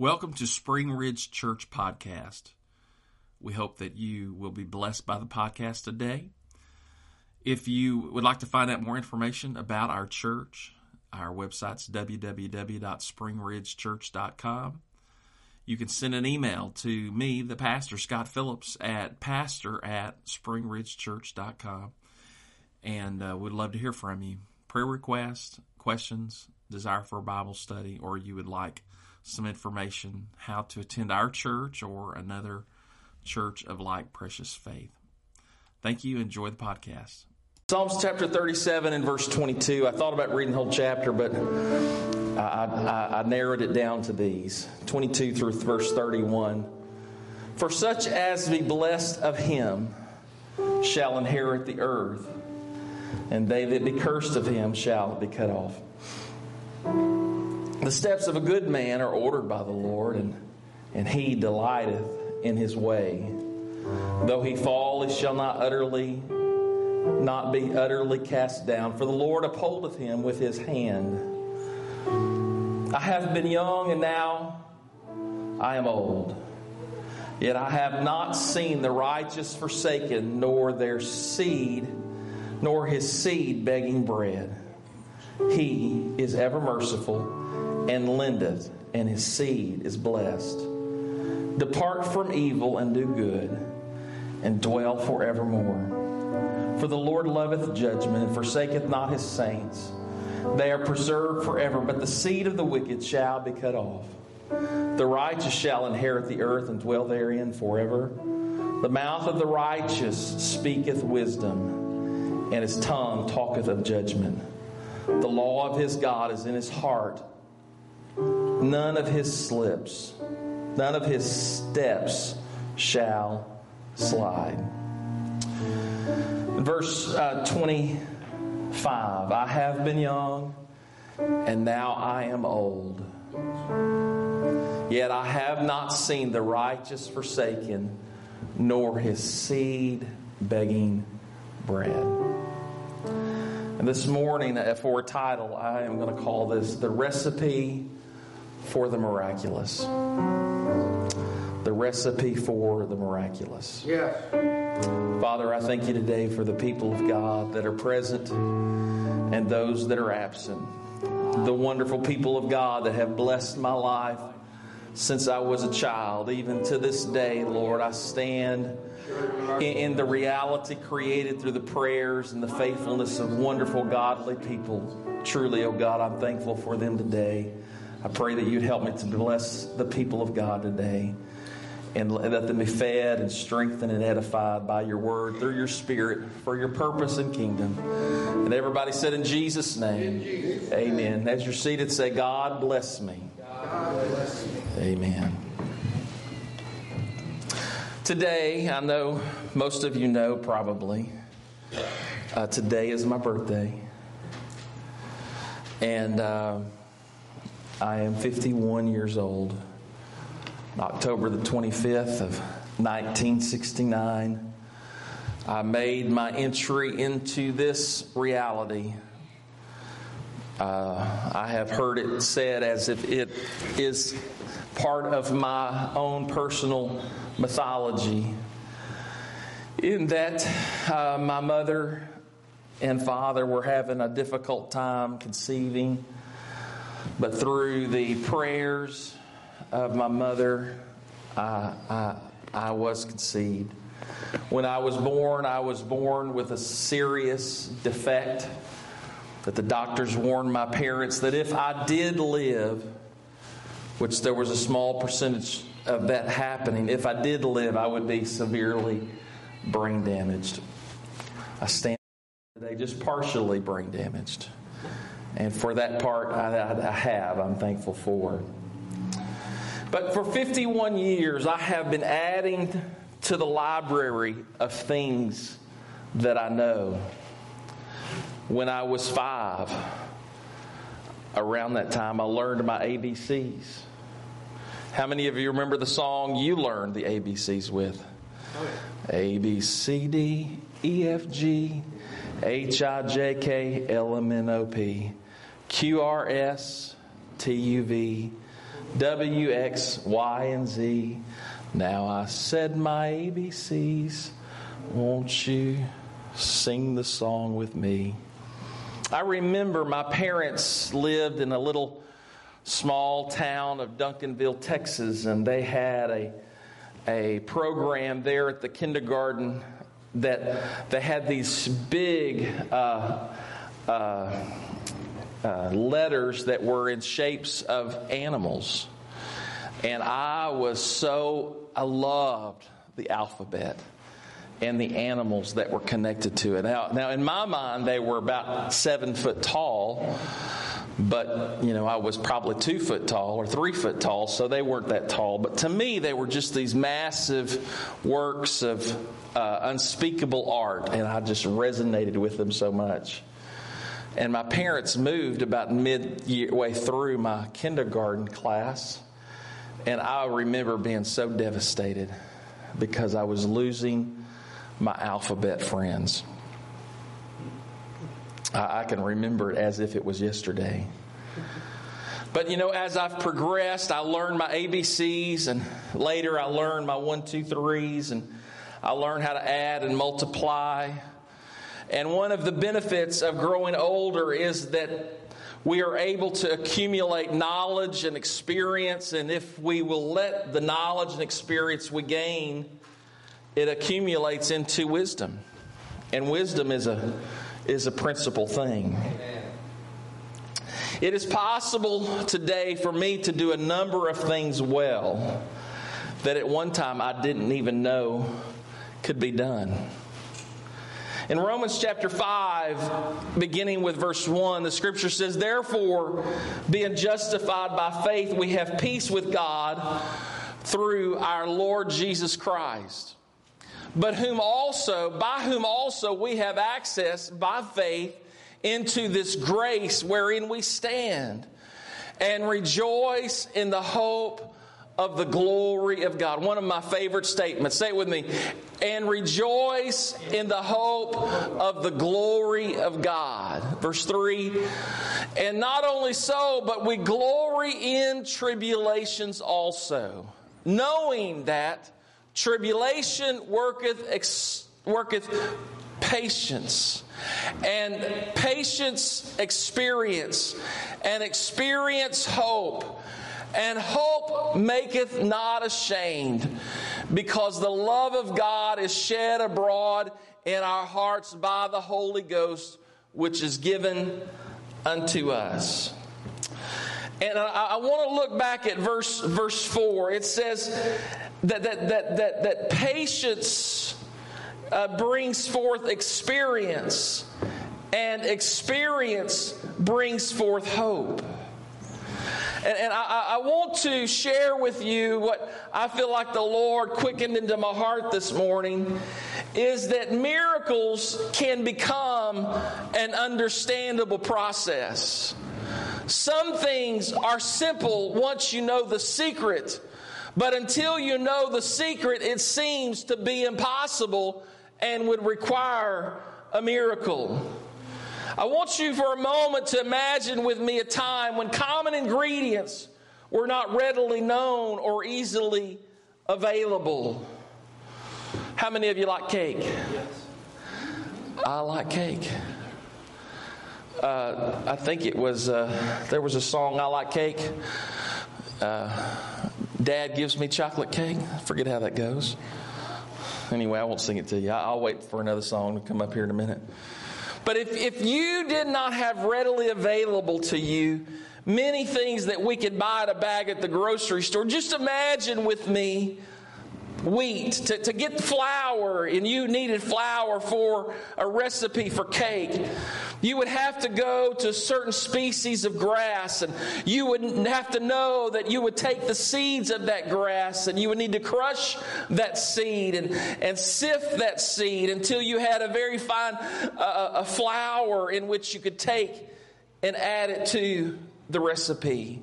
Welcome to Spring Ridge Church Podcast. We hope that you will be blessed by the podcast today. If you would like to find out more information about our church, our website's www.springridgechurch.com. You can send an email to me, the pastor, Scott Phillips, at pastor at springridgechurch.com. And uh, we'd love to hear from you. Prayer requests, questions, desire for a Bible study, or you would like some information how to attend our church or another church of like precious faith. Thank you. Enjoy the podcast. Psalms chapter 37 and verse 22. I thought about reading the whole chapter, but I, I, I narrowed it down to these 22 through verse 31. For such as be blessed of him shall inherit the earth, and they that be cursed of him shall be cut off. The steps of a good man are ordered by the Lord, and, and he delighteth in his way. Though he fall, he shall not utterly not be utterly cast down, for the Lord upholdeth him with his hand. I have been young, and now I am old. Yet I have not seen the righteous forsaken, nor their seed, nor his seed begging bread. He is ever merciful and lendeth, and his seed is blessed. Depart from evil and do good, and dwell forevermore. For the Lord loveth judgment, and forsaketh not his saints. They are preserved forever, but the seed of the wicked shall be cut off. The righteous shall inherit the earth and dwell therein forever. The mouth of the righteous speaketh wisdom, and his tongue talketh of judgment. The law of his God is in his heart none of his slips, none of his steps shall slide. Verse uh, 25 I have been young, and now I am old. Yet I have not seen the righteous forsaken, nor his seed begging bread. And this morning, uh, for a title, I am going to call this The Recipe for the miraculous. The recipe for the miraculous. Yes. Father, I thank you today for the people of God that are present and those that are absent. The wonderful people of God that have blessed my life since I was a child. Even to this day, Lord, I stand in, the reality created through the prayers and the faithfulness of wonderful, godly people. Truly, oh God, I'm thankful for them today. I pray that you'd help me to bless the people of God today and let them be fed and strengthened and edified by your word through your spirit for your purpose and kingdom. And everybody said in Jesus' name, Jesus amen. As you're seated, say, God bless me. God bless me. Amen. Today, I know most of you know probably, uh, today is my birthday. And. Uh, I am 51 years old. October the 25th of 1969, I made my entry into this reality. Uh, I have heard it said as if it is part of my own personal mythology. In that, uh, my mother and father were having a difficult time conceiving but through the prayers of my mother, I, I, I was conceived. When I was born, I was born with a serious defect that the doctors warned my parents that if I did live, which there was a small percentage of that happening, if I did live, I would be severely brain damaged. I stand today just partially brain damaged. And for that part, I, I have. I'm thankful for. But for 51 years, I have been adding to the library of things that I know. When I was five, around that time, I learned my ABCs. How many of you remember the song you learned the ABCs with? A, B, C, D, E, F, G, H, I, J, K, L, M, N, O, P. QRS, TUV, W, X, Y, and Z. Now I said my ABCs. Won't you sing the song with me? I remember my parents lived in a little small town of Duncanville, Texas, and they had a, a program there at the kindergarten that they had these big uh, uh, uh, letters that were in shapes of animals. And I was so, I loved the alphabet and the animals that were connected to it. Now, now, in my mind, they were about seven foot tall, but you know, I was probably two foot tall or three foot tall, so they weren't that tall. But to me, they were just these massive works of uh, unspeakable art, and I just resonated with them so much. And my parents moved about midway through my kindergarten class, and I remember being so devastated because I was losing my alphabet friends. I, I can remember it as if it was yesterday. But you know, as I've progressed, I learned my ABCs, and later I learned my one, two, threes, and I learned how to add and multiply. And one of the benefits of growing older is that we are able to accumulate knowledge and experience, and if we will let the knowledge and experience we gain, it accumulates into wisdom. And wisdom is a is a principal thing. It is possible today for me to do a number of things well that at one time I didn't even know could be done. In Romans chapter 5, beginning with verse 1, the scripture says, Therefore, being justified by faith, we have peace with God through our Lord Jesus Christ but whom also, by whom also we have access by faith into this grace wherein we stand and rejoice in the hope of the glory of God. One of my favorite statements. Say it with me. And rejoice in the hope of the glory of God. Verse 3. And not only so, but we glory in tribulations also, knowing that Tribulation worketh, ex- worketh patience, and patience experience, and experience hope. And hope maketh not ashamed, because the love of God is shed abroad in our hearts by the Holy Ghost, which is given unto us. And I, I want to look back at verse, verse 4. It says that, that, that, that, that patience uh, brings forth experience, and experience brings forth hope. And, and I, I, want to share with you what I feel like the Lord quickened into my heart this morning is that miracles can become an understandable process. Some things are simple once you know the secret, but until you know the secret, it seems to be impossible and would require a miracle. I want you for a moment to imagine with me a time when common ingredients were not readily known or easily available. How many of you like cake? Yes. I like cake uh, I think it was, uh, there was a song, I Like Cake. Uh, Dad gives me chocolate cake. I forget how that goes. Anyway, I won't sing it to you. I'll wait for another song to come up here in a minute. But if, if you did not have readily available to you many things that we could buy at a bag at the grocery store, just imagine with me wheat. To, to get flour and you needed flour for a recipe for cake. You would have to go to certain species of grass and you would have to know that you would take the seeds of that grass and you would need to crush that seed and, and sift that seed until you had a very fine uh, a flour in which you could take and add it to the recipe.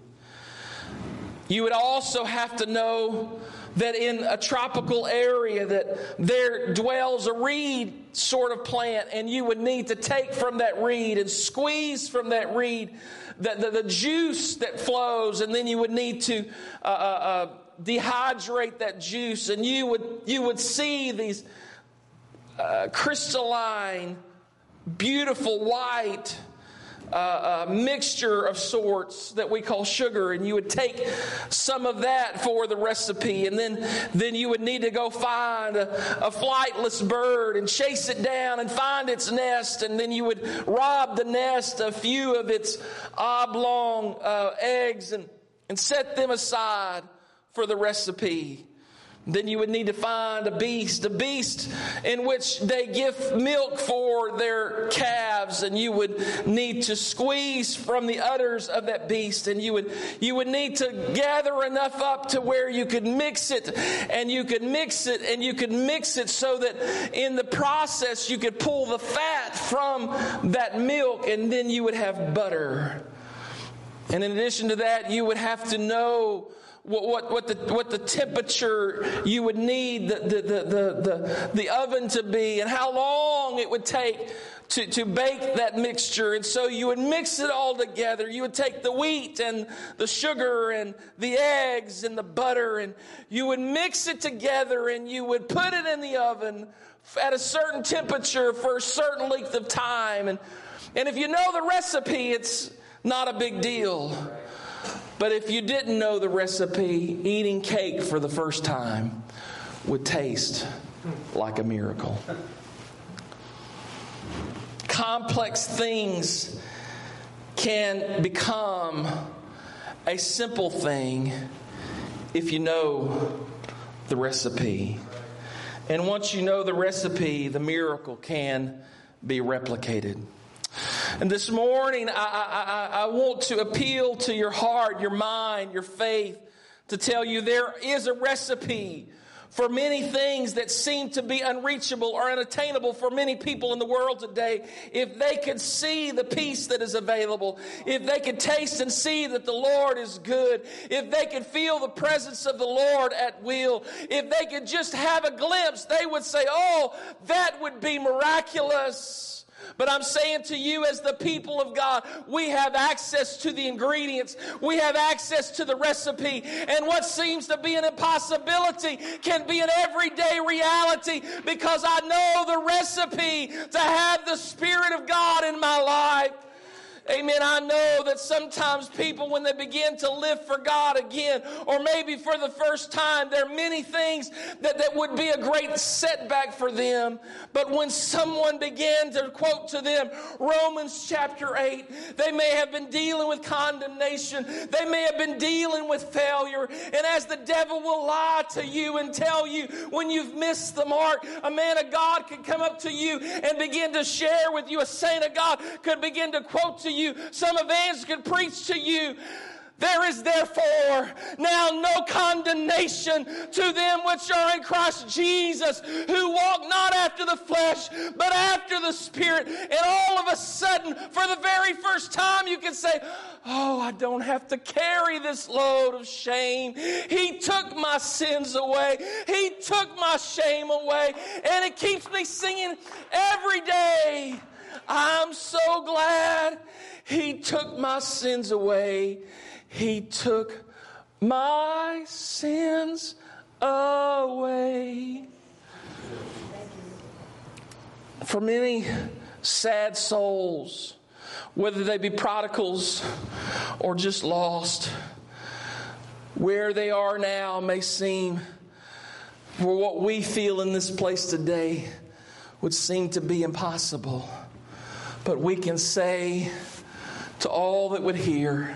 You would also have to know that in a tropical area that there dwells a reed sort of plant, and you would need to take from that reed and squeeze from that reed the, the, the juice that flows, and then you would need to uh, uh, uh, dehydrate that juice, and you would, you would see these uh, crystalline, beautiful white uh, a mixture of sorts that we call sugar, and you would take some of that for the recipe, and then then you would need to go find a, a flightless bird and chase it down and find its nest, and then you would rob the nest a few of its oblong uh, eggs and and set them aside for the recipe. Then you would need to find a beast, a beast in which they give milk for their calves, and you would need to squeeze from the udders of that beast, and you would you would need to gather enough up to where you could mix it, and you could mix it, and you could mix it so that in the process you could pull the fat from that milk, and then you would have butter. And in addition to that, you would have to know what, what, the, what the temperature you would need the, the, the, the, the oven to be and how long it would take to, to bake that mixture. And so you would mix it all together. You would take the wheat and the sugar and the eggs and the butter and you would mix it together and you would put it in the oven at a certain temperature for a certain length of time. And, and if you know the recipe, it's not a big deal. But if you didn't know the recipe, eating cake for the first time would taste like a miracle. Complex things can become a simple thing if you know the recipe. And once you know the recipe, the miracle can be replicated. And this morning, I, I, I, want to appeal to your heart, your mind, your faith, to tell you there is a recipe for many things that seem to be unreachable or unattainable for many people in the world today. If they could see the peace that is available, if they could taste and see that the Lord is good, if they could feel the presence of the Lord at will, if they could just have a glimpse, they would say, Oh, that would be miraculous. But I'm saying to you, as the people of God, we have access to the ingredients, we have access to the recipe, and what seems to be an impossibility can be an everyday reality because I know the recipe to have the Spirit of God in my life. Amen. I know that sometimes people, when they begin to live for God again, or maybe for the first time, there are many things that, that would be a great setback for them. But when someone began to quote to them Romans chapter 8, they may have been dealing with condemnation, they may have been dealing with failure. And as the devil will lie to you and tell you when you've missed the mark, a man of God could come up to you and begin to share with you, a saint of God could begin to quote to you you. Some evangelists can preach to you. There is therefore now no condemnation to them which are in Christ Jesus, who walk not after the flesh, but after the Spirit. And all of a sudden, for the very first time, you can say, Oh, I don't have to carry this load of shame. He took my sins away. He took my shame away. And it keeps me singing every day. I'm so glad he took my sins away. He took my sins away. For many sad souls, whether they be prodigals or just lost, where they are now may seem, for what we feel in this place today, would seem to be impossible. But we can say, to all that would hear.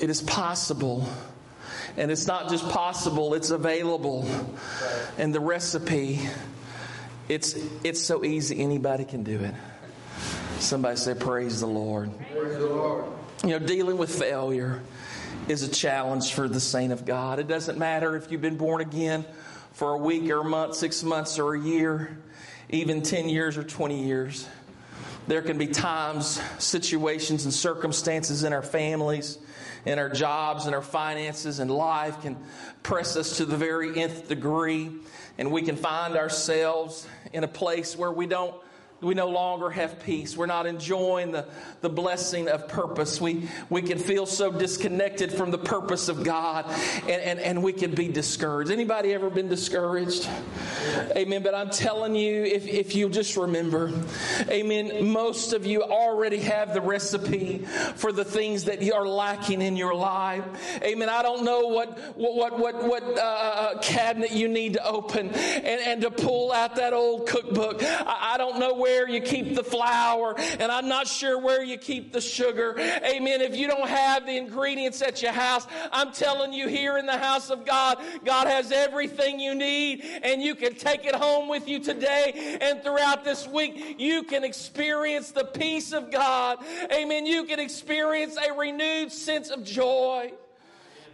It is possible. And it's not just possible, it's available. And the recipe, it's, it's so easy, anybody can do it. Somebody say, Praise the Lord. Praise the Lord. You know, dealing with failure is a challenge for the saint of God. It doesn't matter if you've been born again for a week or a month, six months or a year, even 10 years or 20 years. There can be times, situations, and circumstances in our families, in our jobs and our finances and life can press us to the very nth degree. And we can find ourselves in a place where we don't we no longer have peace. We're not enjoying the, the blessing of purpose. We, we can feel so disconnected from the purpose of God and, and, and we can be discouraged. Anybody ever been discouraged? Amen. But I'm telling you, if, if you just remember, amen, most of you already have the recipe for the things that you are lacking in your life. Amen. I don't know what, what, what, what uh, uh, cabinet you need to open and, and to pull out that old cookbook. I, I don't know where where you keep the flour, and I'm not sure where you keep the sugar. Amen. If you don't have the ingredients at your house, I'm telling you, here in the house of God, God has everything you need, and you can take it home with you today and throughout this week. You can experience the peace of God. Amen. You can experience a renewed sense of joy.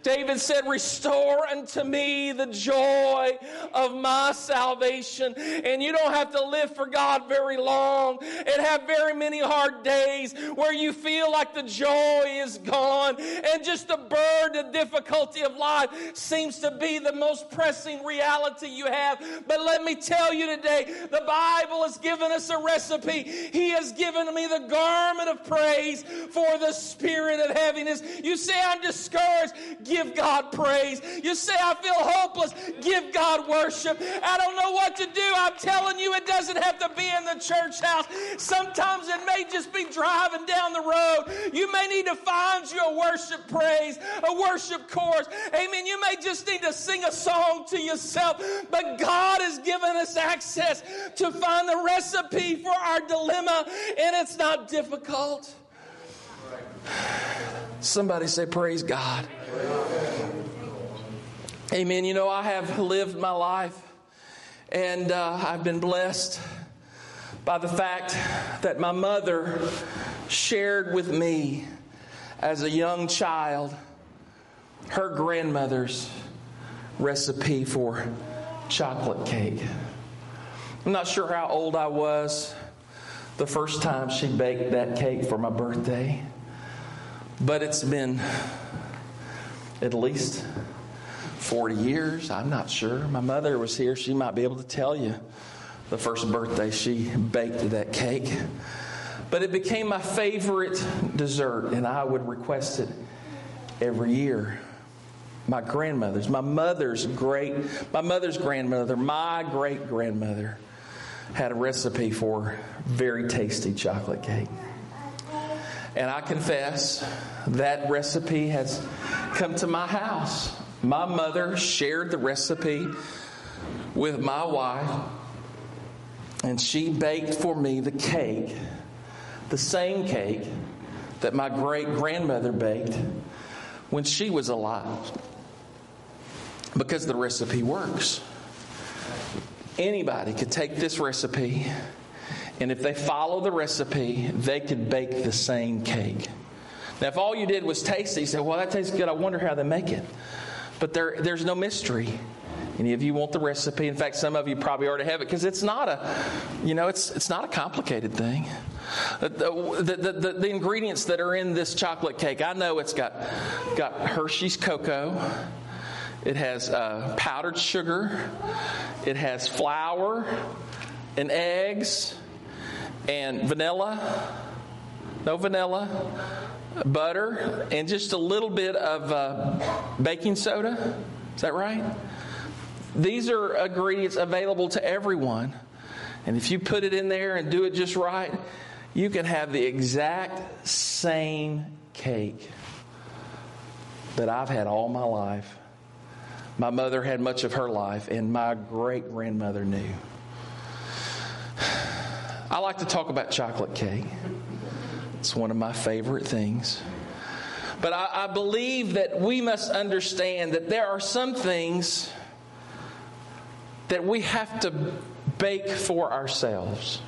David said, Restore unto me the joy of my salvation. And you don't have to live for God very long and have very many hard days where you feel like the joy is gone and just the burden, the difficulty of life seems to be the most pressing reality you have. But let me tell you today, the Bible has given us a recipe. He has given me the garment of praise for the spirit of heaviness. You say, I'm discouraged Give God praise. You say, I feel hopeless. Give God worship. I don't know what to do. I'm telling you, it doesn't have to be in the church house. Sometimes it may just be driving down the road. You may need to find you a worship praise, a worship chorus. Amen. You may just need to sing a song to yourself. But God has given us access to find the recipe for our dilemma, and it's not difficult. Somebody say, Praise God. Amen. You know, I have lived my life and uh, I've been blessed by the fact that my mother shared with me as a young child her grandmother's recipe for chocolate cake. I'm not sure how old I was the first time she baked that cake for my birthday, but it's been at least 40 years. I'm not sure. My mother was here. She might be able to tell you the first birthday she baked that cake. But it became my favorite dessert, and I would request it every year. My grandmother's, my mother's great, my mother's grandmother, my great grandmother had a recipe for very tasty chocolate cake. And I confess that recipe has come to my house. My mother shared the recipe with my wife, and she baked for me the cake, the same cake that my great grandmother baked when she was alive. Because the recipe works. Anybody could take this recipe and if they follow the recipe, they could bake the same cake. Now, if all you did was taste it, you say, well, that tastes good. I wonder how they make it. But there, there's no mystery. Any of you want the recipe? In fact, some of you probably already have it because it's not a, you know, it's it's not a complicated thing. The, the, the, the, ingredients that are in this chocolate cake, I know it's got got Hershey's cocoa. It has uh, powdered sugar. It has flour and eggs and vanilla, no vanilla, butter, and just a little bit of uh, baking soda. Is that right? These are ingredients available to everyone. And if you put it in there and do it just right, you can have the exact same cake that I've had all my life. My mother had much of her life, and my great grandmother knew. I like to talk about chocolate cake. It's one of my favorite things. But I, I, believe that we must understand that there are some things that we have to bake for ourselves.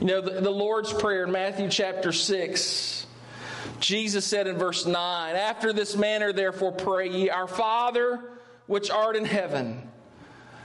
You know, the, the Lord's Prayer in Matthew chapter 6, Jesus said in verse 9, After this manner, therefore, pray ye, Our Father which art in heaven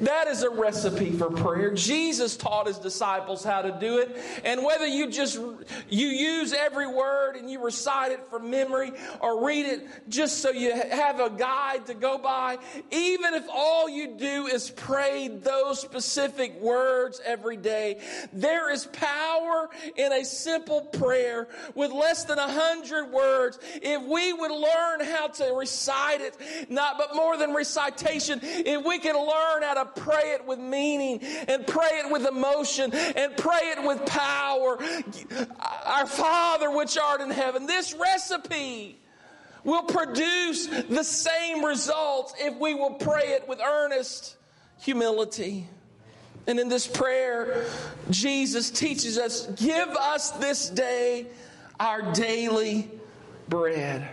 That is a recipe for prayer. Jesus taught his disciples how to do it. And whether you just you use every word and you recite it from memory or read it just so you have a guide to go by, even if all you do is pray those specific words every day, there is power in a simple prayer with less than a hundred words. If we would learn how to recite it, not but more than recitation, if we can learn how to pray it with meaning and pray it with emotion and pray it with power. Our Father which art in heaven, this recipe will produce the same results if we will pray it with earnest humility. And in this prayer, Jesus teaches us give us this day our daily bread.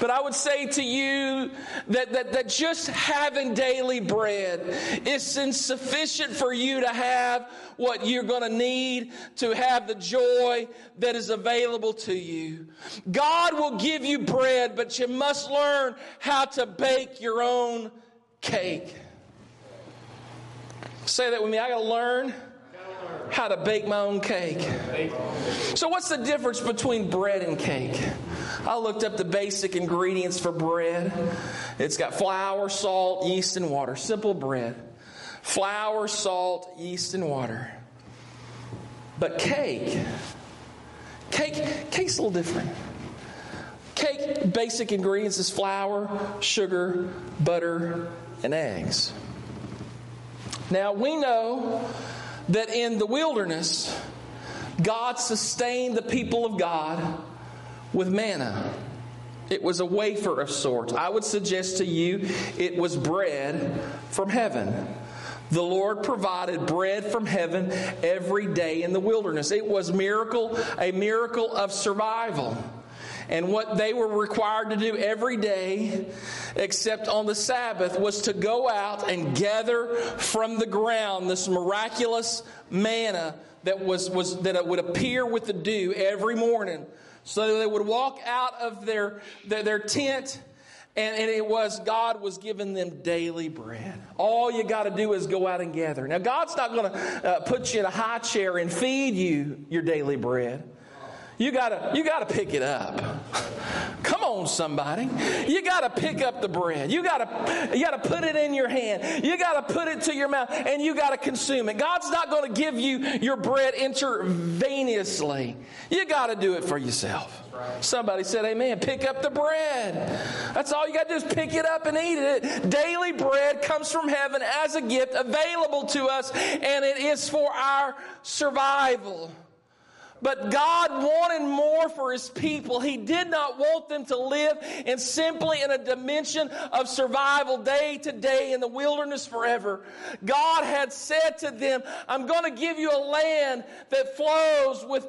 But I would say to you that, that, that just having daily bread is insufficient for you to have what you're going to need to have the joy that is available to you. God will give you bread, but you must learn how to bake your own cake. Say that with me. I got to learn how to bake my own cake. So, what's the difference between bread and cake? I looked up the basic ingredients for bread. It's got flour, salt, yeast, and water. Simple bread. Flour, salt, yeast, and water. But cake, cake, cake's a little different. Cake, basic ingredients is flour, sugar, butter, and eggs. Now we know that in the wilderness, God sustained the people of God with manna. It was a wafer of sorts. I would suggest to you it was bread from heaven. The Lord provided bread from heaven every day in the wilderness. It was miracle, a miracle of survival. And what they were required to do every day, except on the Sabbath, was to go out and gather from the ground this miraculous manna that was, was that it would appear with the dew every morning so they would walk out of their, their, their tent and, and, it was God was giving them daily bread. All you got to do is go out and gather. Now, God's not going to uh, put you in a high chair and feed you your daily bread. You gotta, you gotta pick it up. On, somebody. You gotta pick up the bread. You gotta, you gotta put it in your hand. You gotta put it to your mouth and you gotta consume it. God's not gonna give you your bread intravenously. You gotta do it for yourself. Somebody said, Amen. Pick up the bread. That's all you got to do is pick it up and eat it. Daily bread comes from heaven as a gift available to us, and it is for our survival. But God wanted more for his people. He did not want them to live in simply in a dimension of survival day to day in the wilderness forever. God had said to them, I'm going to give you a land that flows with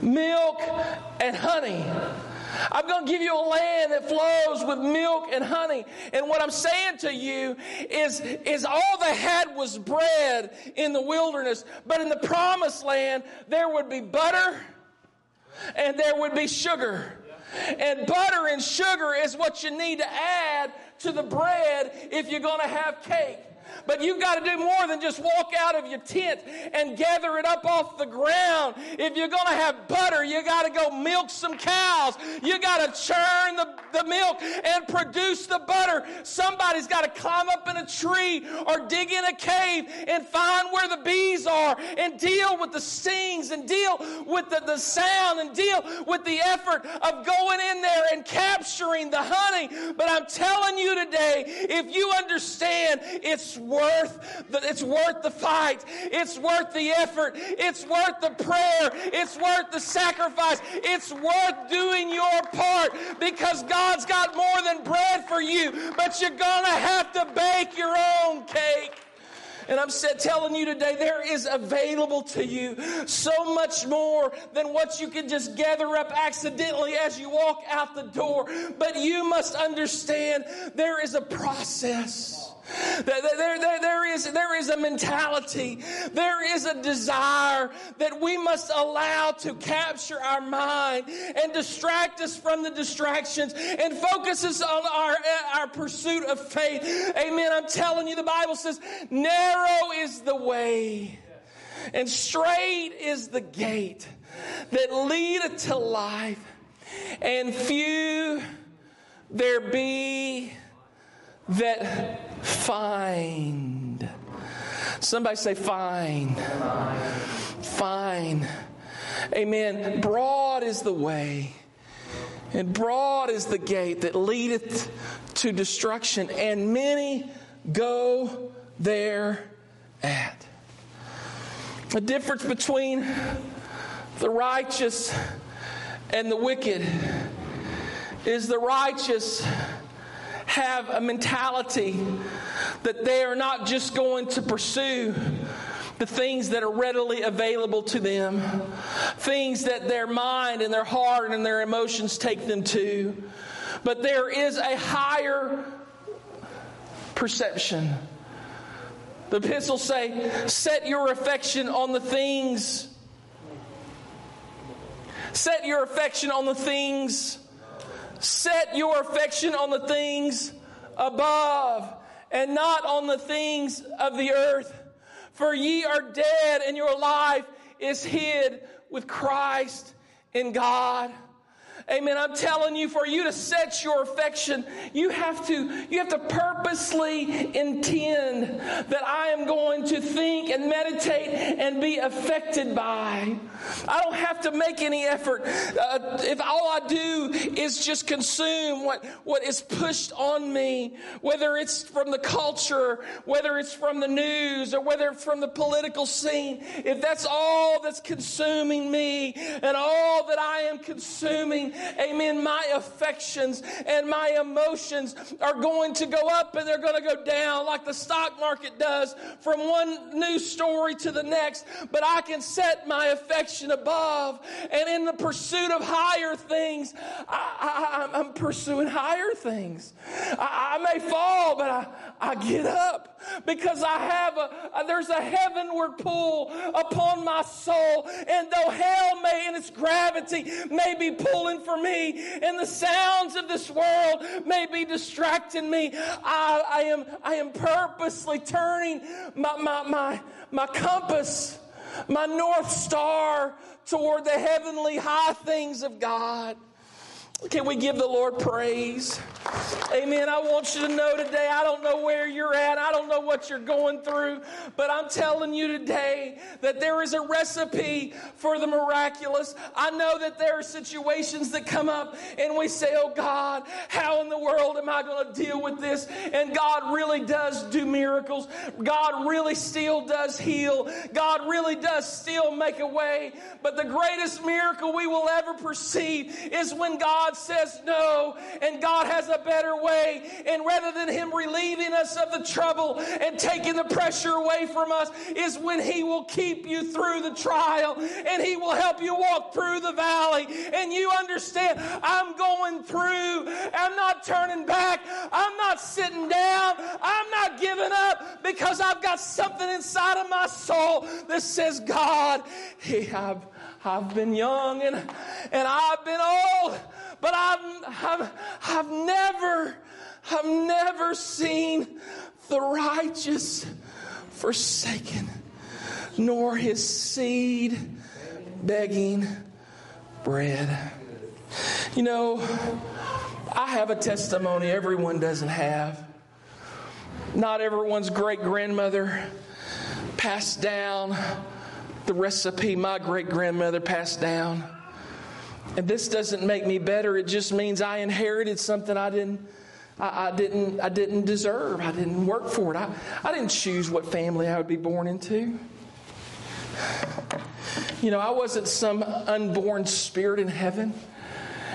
milk and honey. I'm going to give you a land that flows with milk and honey. And what I'm saying to you is, is all they had was bread in the wilderness. But in the promised land, there would be butter and there would be sugar. And butter and sugar is what you need to add to the bread if you're going to have cake. But you've got to do more than just walk out of your tent and gather it up off the ground. If you're going to have butter, you got to go milk some cows. You got to churn the, the milk and produce the butter. Somebody's got to climb up in a tree or dig in a cave and find where the bees are and deal with the stings and deal with the, the sound and deal with the effort of going in there and capturing the honey. But I'm telling you today, if you understand it's worth the, it's worth the fight. It's worth the effort. It's worth the prayer. It's worth the sacrifice. It's worth doing your part because God's got more than bread for you, but you're to have to bake your own cake. And I'm telling you today, there is available to you so much more than what you can just gather up accidentally as you walk out the door. But you must understand there is a process. There, there, there, is, there is a mentality, there is a desire that we must allow to capture our mind and distract us from the distractions and focus us on our, our pursuit of faith. Amen. I'm telling you, the Bible says, narrow is the way and straight is the gate that leadeth to life, and few there be that find. Somebody say, find. Find. Amen. Broad is the way, and broad is the gate that leadeth to destruction, and many go there at. The difference between the righteous and the wicked is the righteous have a mentality that they are not just going to pursue the things that are readily available to them, things that their mind and their heart and their emotions take them to, but there is a higher perception. The epistles say, set your affection on the things. Set your affection on the things Set your affection on the things above and not on the things of the earth. For ye are dead, and your life is hid with Christ in God. Amen. I'm telling you, for you to set your affection, you have to, you have to purposely intend that I am going to think and meditate and be affected by. I don't have to make any effort. Uh, if all I do is just consume what, what is pushed on me, whether it's from the culture, whether it's from the news, or whether it's from the political scene, if that's all that's consuming me and all that I am consuming, amen, my affections and my emotions are going to go up and they're going to go down like the stock market does from one news story to the next. But I can set my affection above. And in the pursuit of higher things, I, am pursuing higher things. I, I may fall, but I, I get up because I have a, there's a heavenward pull upon my soul. And though hell may in its gravity may be pulling for me and the sounds of this world may be distracting me, I, I am, I am purposely turning my, my, my, my compass, my north star toward the heavenly high things of God. Can we give the Lord praise? Amen. I want you to know today, I don't know where you're at. I don't know what you're going through, but I'm telling you today that there is a recipe for the miraculous. I know that there are situations that come up and we say, Oh God, how in the world am I going to deal with this? And God really does do miracles. God really still does heal. God really does still make a way. But the greatest miracle we will ever perceive is when God God says no and God has a better way. And rather than Him relieving us of the trouble and taking the pressure away from us, is when He will keep you through the trial and He will help you walk through the valley. And you understand, I'm going through, I'm not turning back, I'm not sitting down, I'm not giving up because I've got something inside of my soul that says, God, I've, I've been young and, and I've been old, but I've, I've, I've never, I've never seen the righteous forsaken, nor his seed begging bread. You know, I have a testimony everyone doesn't have. Not everyone's great grandmother passed down the recipe my great grandmother passed down. And this doesn't make me better. It just means I inherited something I didn't. I, I didn't, I didn't deserve. I didn't work for it. I, I didn't choose what family I would be born into. You know, I wasn't some unborn spirit in heaven.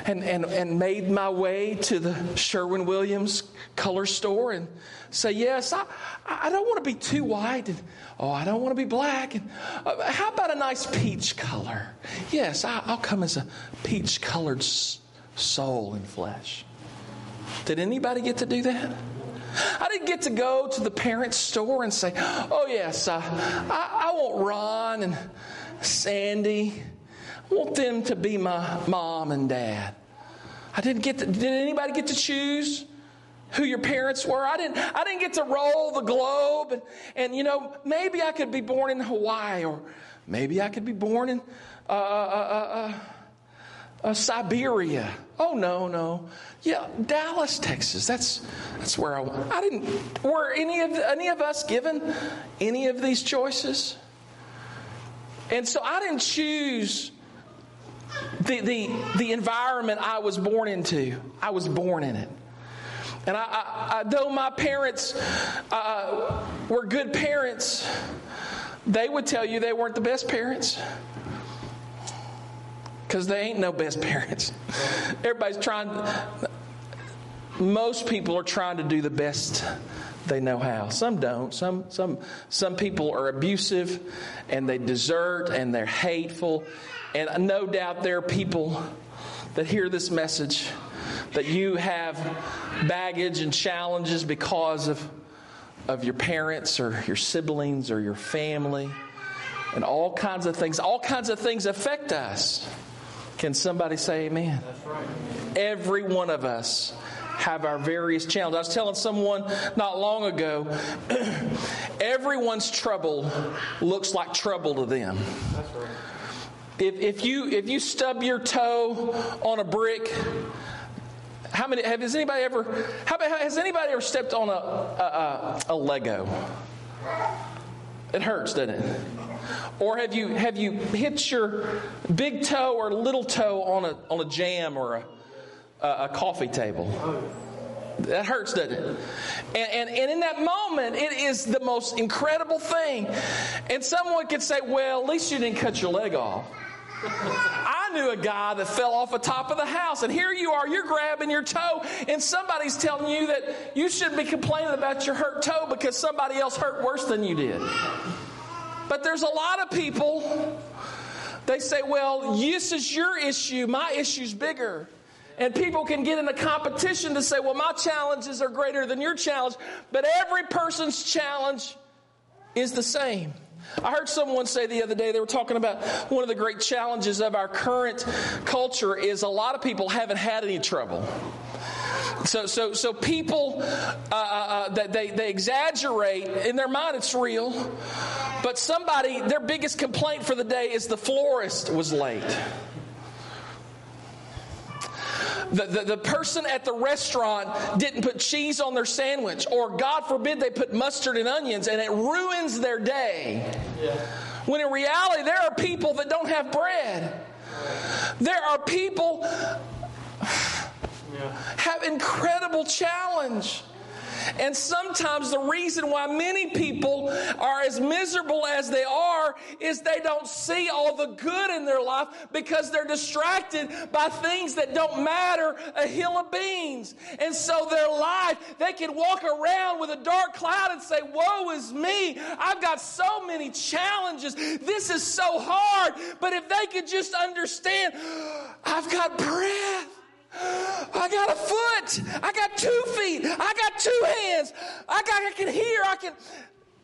And, and, and made my way to the Sherwin Williams color store and say, Yes, I, I don't want to be too white. And, oh, I don't want to be black. And, uh, how about a nice peach color? Yes, I, will come as a peach colored soul and flesh. Did anybody get to do that? I didn't get to go to the parents' store and say, Oh, yes, uh, I, I want Ron and Sandy. Want them to be my mom and dad. I didn't get to, did anybody get to choose? who your parents were. I didn't, I didn't get to roll the globe. And, and, you know, maybe I could be born in Hawaii or maybe I could be born in uh, uh, uh, uh, uh Siberia. Oh, no, no. Yeah, Dallas, Texas. That's that's where I went. I didn't. Were any of any of us given any of these choices? And so I didn't choose the the the environment I was born into. I was born in it. And I, I, I though my parents uh, were good parents, they would tell you they weren't the best parents because they ain't no best parents. Everybody's trying, most people are trying to do the best they know how. Some don't. Some, some, some people are abusive and they desert and they're hateful. And no doubt there are people that hear this message that you have baggage and challenges because of, of your parents or your siblings or your family and all kinds of things. All kinds of things affect us. Can somebody say amen? Right. Every one of us have our various challenges. I was telling someone not long ago, everyone's trouble looks like trouble to them. That's Right. If, if you if you stub your toe on a brick, how many have has anybody ever how, has anybody ever stepped on a, a, a, Lego? It hurts, doesn't it? Or have you have you hit your big toe or little toe on a on a jamb or a a, a coffee table? That hurts, doesn't it? And, and, and in that moment, it is the most incredible thing. And someone could say, well, at least you didn't cut your leg off. I knew a guy that fell off the top of the house, and here you are, you're grabbing your toe, and somebody's telling you that you shouldn't be complaining about your hurt toe because somebody else hurt worse than you did. But there's a lot of people, they say, well, this is your issue, my issue's bigger. And people can get in a competition to say, well, my challenges are greater than your challenge, but every person's challenge is the same. I heard someone say the other day, they were talking about one of the great challenges of our current culture is a lot of people haven't had any trouble. So, so, so people uh, uh, uh, that they, they exaggerate in their mind. It's real, but somebody their biggest complaint for the day is the florist was late. The, the, the, person at the restaurant didn't put cheese on their sandwich, or God forbid they put mustard and onions, and it ruins their day. Yeah. When in reality, there are people that don't have bread. There are people have incredible challenge. And sometimes the reason why many people are as miserable as they are is they don't see all the good in their life because they're distracted by things that don't matter a hill of beans. And so their life, they can walk around with a dark cloud and say, Woe is me. I've got so many challenges. This is so hard. But if they could just understand, I've got breath. I got a foot. I got two feet. Two hands. I got I can hear. I can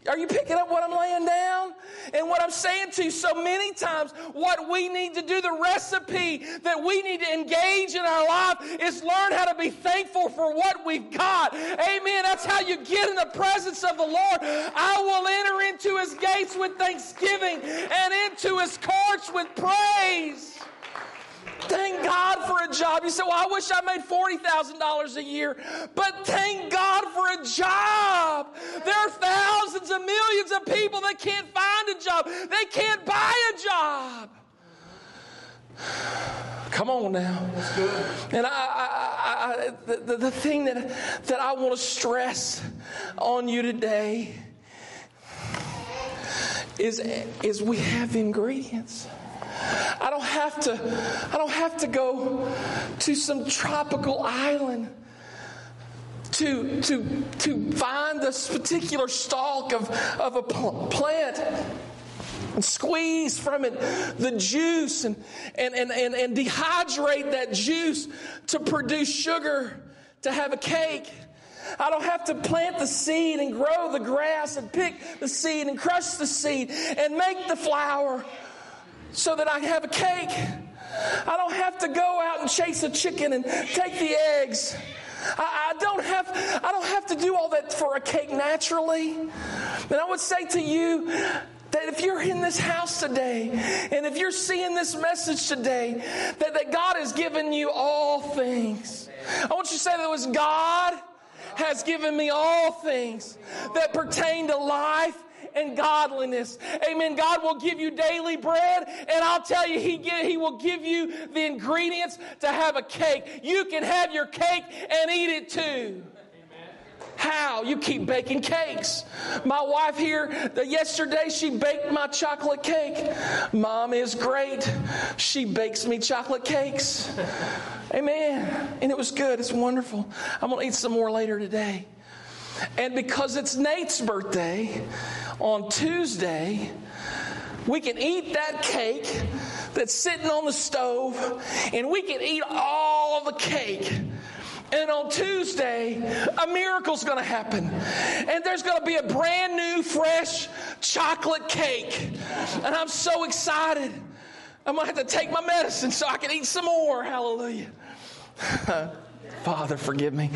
are you picking up what I'm laying down? And what I'm saying to you so many times, what we need to do, the recipe that we need to engage in our life is learn how to be thankful for what we've got. Amen. That's how you get in the presence of the Lord. I will enter into his gates with thanksgiving and into his courts with praise. Thank God for a job. You say, Well, I wish I made $40,000 a year. But thank God for a job. There are thousands of millions of people that can't find a job, they can't buy a job. Come on now. And I, I, I, the, the thing that, that I want to stress on you today is, is we have ingredients. I don't have to, I don't have to go to some tropical island to, to, to find this particular stalk of, of a plant and squeeze from it the juice and, and, and, and, and dehydrate that juice to produce sugar to have a cake. I don't have to plant the seed and grow the grass and pick the seed and crush the seed and make the flour so that I can have a cake. I don't have to go out and chase a chicken and take the eggs. I, I, don't have I don't have to do all that for a cake naturally. And I would say to you that if you're in this house today and if you're seeing this message today, that, that God has given you all things. I want you to say that it was God has given me all things that pertain to life and godliness. Amen. God will give you daily bread, and I'll tell you, He, give, he will give you the ingredients to have a cake. You can have your cake and eat it too. How? You keep baking cakes. My wife here, yesterday, she baked my chocolate cake. Mom is great. She bakes me chocolate cakes. Amen. And it was good. It's wonderful. I'm going to eat some more later today. And because it's Nate's birthday on Tuesday, we can eat that cake that's sitting on the stove, and we can eat all of the cake. And on Tuesday, a miracle's to happen. And there's to be a brand new, fresh chocolate cake. And I'm so excited. I'm to have to take my medicine so I can eat some more. Hallelujah. Father, forgive me.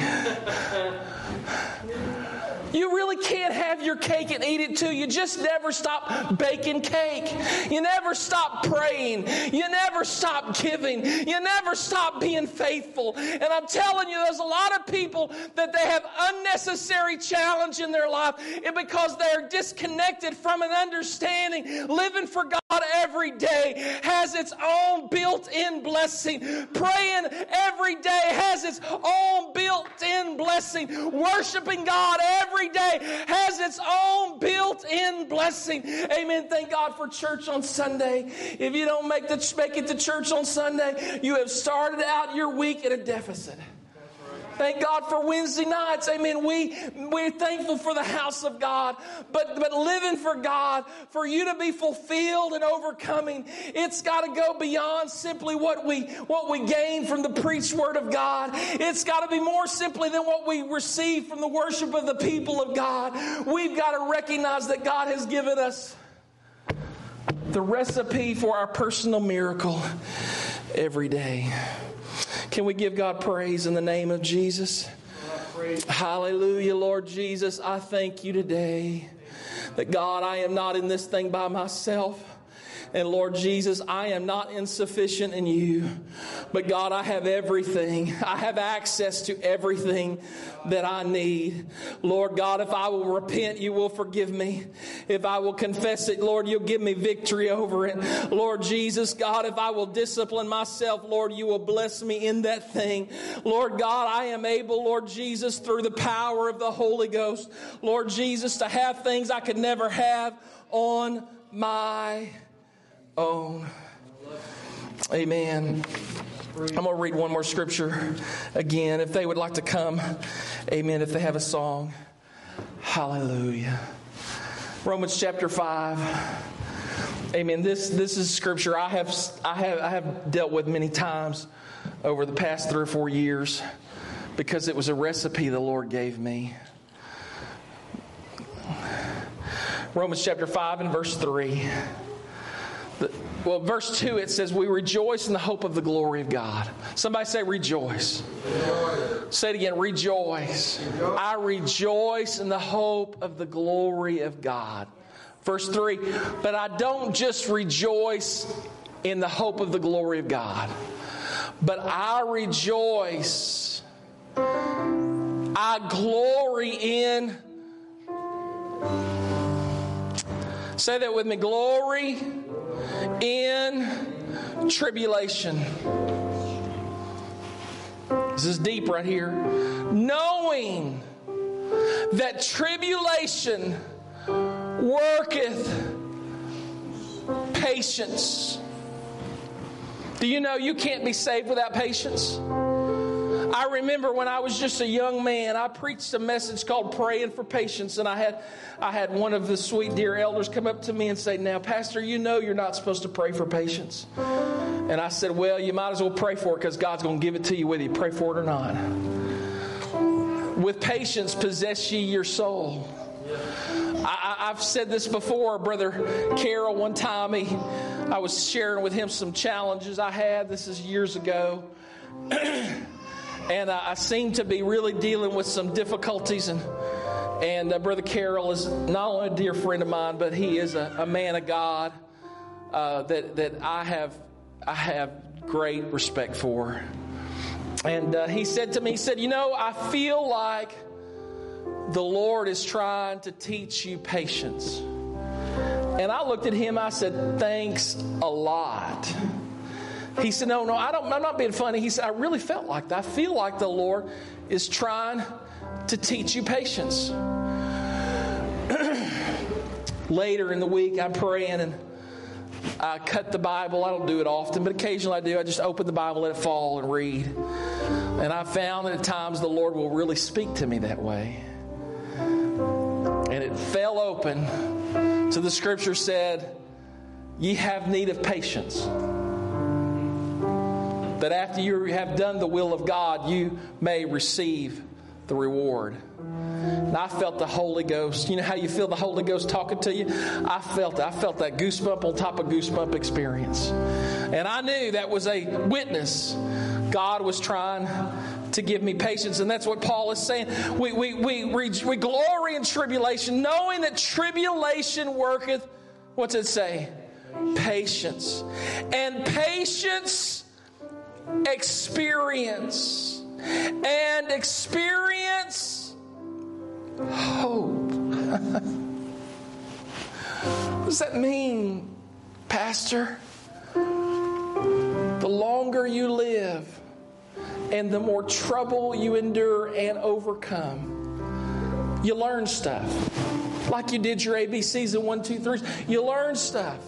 You really can't have your cake and eat it too. You just never stop baking cake. You never stop praying. You never stop giving. You never stop being faithful. And I'm telling you, there's a lot of people that they have unnecessary challenge in their life because they're disconnected from an understanding. Living for God every day has its own built in blessing. Praying every day has its own built in blessing. Worshiping God every every day has its own built in blessing. Amen. Thank God for church on Sunday. If you don't make, the, make it to church on Sunday, you have started out your week at a deficit. Thank God for Wednesday nights. Amen. We, we're thankful for the house of God. But, but living for God, for you to be fulfilled and overcoming, it's got to go beyond simply what we, what we gain from the preached word of God. It's got to be more simply than what we receive from the worship of the people of God. We've got to recognize that God has given us the recipe for our personal miracle every day. Can we give God praise in the name of Jesus? Hallelujah, Lord Jesus. I thank you today that God, I am not in this thing by myself. And Lord Jesus, I am not insufficient in you. But God, I have everything. I have access to everything that I need. Lord God, if I will repent, you will forgive me. If I will confess it, Lord, you'll give me victory over it. Lord Jesus, God, if I will discipline myself, Lord, you will bless me in that thing. Lord God, I am able, Lord Jesus, through the power of the Holy Ghost, Lord Jesus, to have things I could never have on my own. Amen. I'm going to read one more scripture again. If they would like to come, amen. If they have a song, hallelujah. Romans chapter 5. Amen. This, this is scripture I have, I, have, I have dealt with many times over the past three or four years because it was a recipe the Lord gave me. Romans chapter 5 and verse 3. Well, verse 2, it says, We rejoice in the hope of the glory of God. Somebody say, Rejoice. rejoice. Say it again, rejoice. rejoice. I rejoice in the hope of the glory of God. Verse 3, but I don't just rejoice in the hope of the glory of God, but I rejoice. I glory in. Say that with me glory in tribulation. This is deep right here. Knowing that tribulation worketh patience. Do you know you can't be saved without patience? I remember when I was just a young man, I preached a message called Praying for Patience, and I had I had one of the sweet dear elders come up to me and say, Now, Pastor, you know you're not supposed to pray for patience. And I said, Well, you might as well pray for it because God's going to give it to you whether you pray for it or not. With patience, possess ye your soul. I, have said this before, Brother Carol. One time, he, I was sharing with him some challenges I had. This is years ago. and uh, I seem to be really dealing with some difficulties. And, and uh, Brother Carroll is not only a dear friend of mine, but he is a, a man of God uh, that, that I, have, I have great respect for. And uh, he said to me, he said, You know, I feel like the Lord is trying to teach you patience. And I looked at him, I said, Thanks a lot. He said, No, no, I don't, I'm not being funny. He said, I really felt like that. I feel like the Lord is trying to teach you patience. Later in the week, I'm praying and I cut the Bible. I don't do it often, but occasionally I do. I just open the Bible, let it fall, and read. And I found that at times the Lord will really speak to me that way. And it fell open to the scripture said, Ye have need of patience that after you have done the will of God, you may receive the reward. And I felt the Holy Ghost. You know how you feel the Holy Ghost talking to you? I felt I felt that goosebump on top of goosebump experience. And I knew that was a witness. God was trying to give me patience. And that's what Paul is saying. We, we, we, we, we glory in tribulation, knowing that tribulation worketh, what's it say? Patience. And patience experience and experience hope. what does that mean, Pastor? The longer you live and the more trouble you endure and overcome, you learn stuff. Like you did your ABCs and one, two, threes. You learn stuff.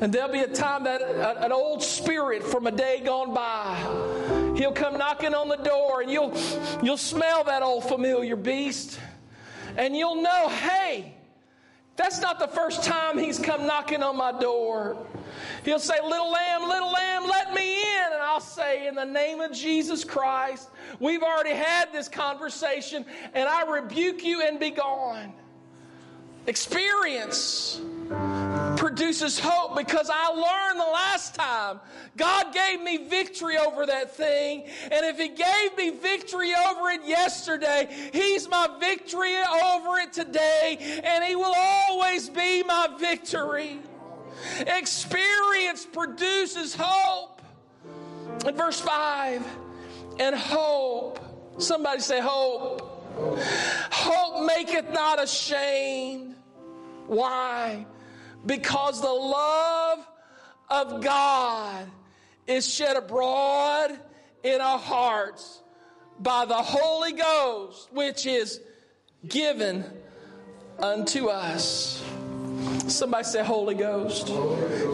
And there'll be a time that an old spirit from a day gone by, he'll come knocking on the door and you'll, you'll smell that old familiar beast. And you'll know, hey, that's not the first time he's come knocking on my door. He'll say, Little lamb, little lamb, let me in. And I'll say, In the name of Jesus Christ, we've already had this conversation, and I rebuke you and be gone. Experience produces hope because I learned the last time God gave me victory over that thing. And if He gave me victory over it yesterday, He's my victory over it today, and He will always be my victory. Experience produces hope. In verse 5, and hope. Somebody say, hope. Hope maketh not ashamed. Why? Because the love of God is shed abroad in our hearts by the Holy Ghost, which is given unto us. Somebody say Holy Ghost.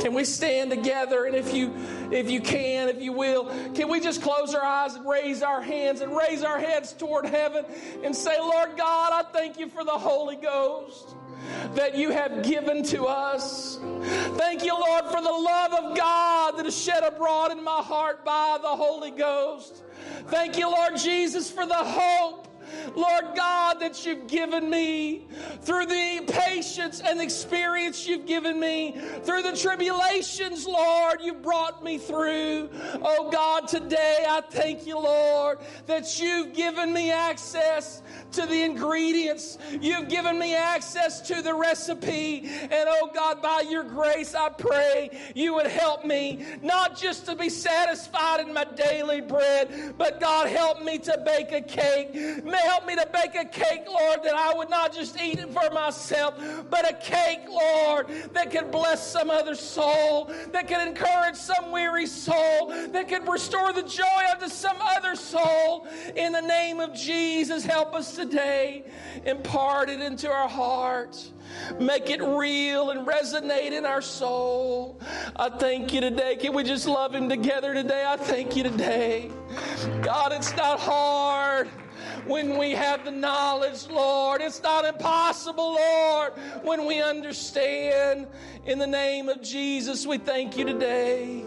Can we stand together and if you if you can, if you will, can we just close our eyes and raise our hands and raise our heads toward heaven and say, Lord God, I thank you for the Holy Ghost that you have given to us. Thank you, Lord, for the love of God that is shed abroad in my heart by the Holy Ghost. Thank you, Lord Jesus, for the hope Lord God, that you've given me, through the patience and experience you've given me, through the tribulations, Lord, you brought me through. Oh God, today I thank you, Lord, that you've given me access to the ingredients. You've given me access to the recipe. And oh God, by your grace, I pray you would help me not just to be satisfied in my daily bread, but God, help me to bake a cake. Help me to bake a cake, Lord, that I would not just eat it for myself, but a cake, Lord, that could bless some other soul, that could encourage some weary soul, that could restore the joy unto some other soul. In the name of Jesus, help us today. Impart it into our hearts. Make it real and resonate in our soul. I thank you today. Can we just love Him together today? I thank you today. God, it's not hard when we have the knowledge, Lord. It's not impossible, Lord, when we understand. In the name of Jesus, we thank you today.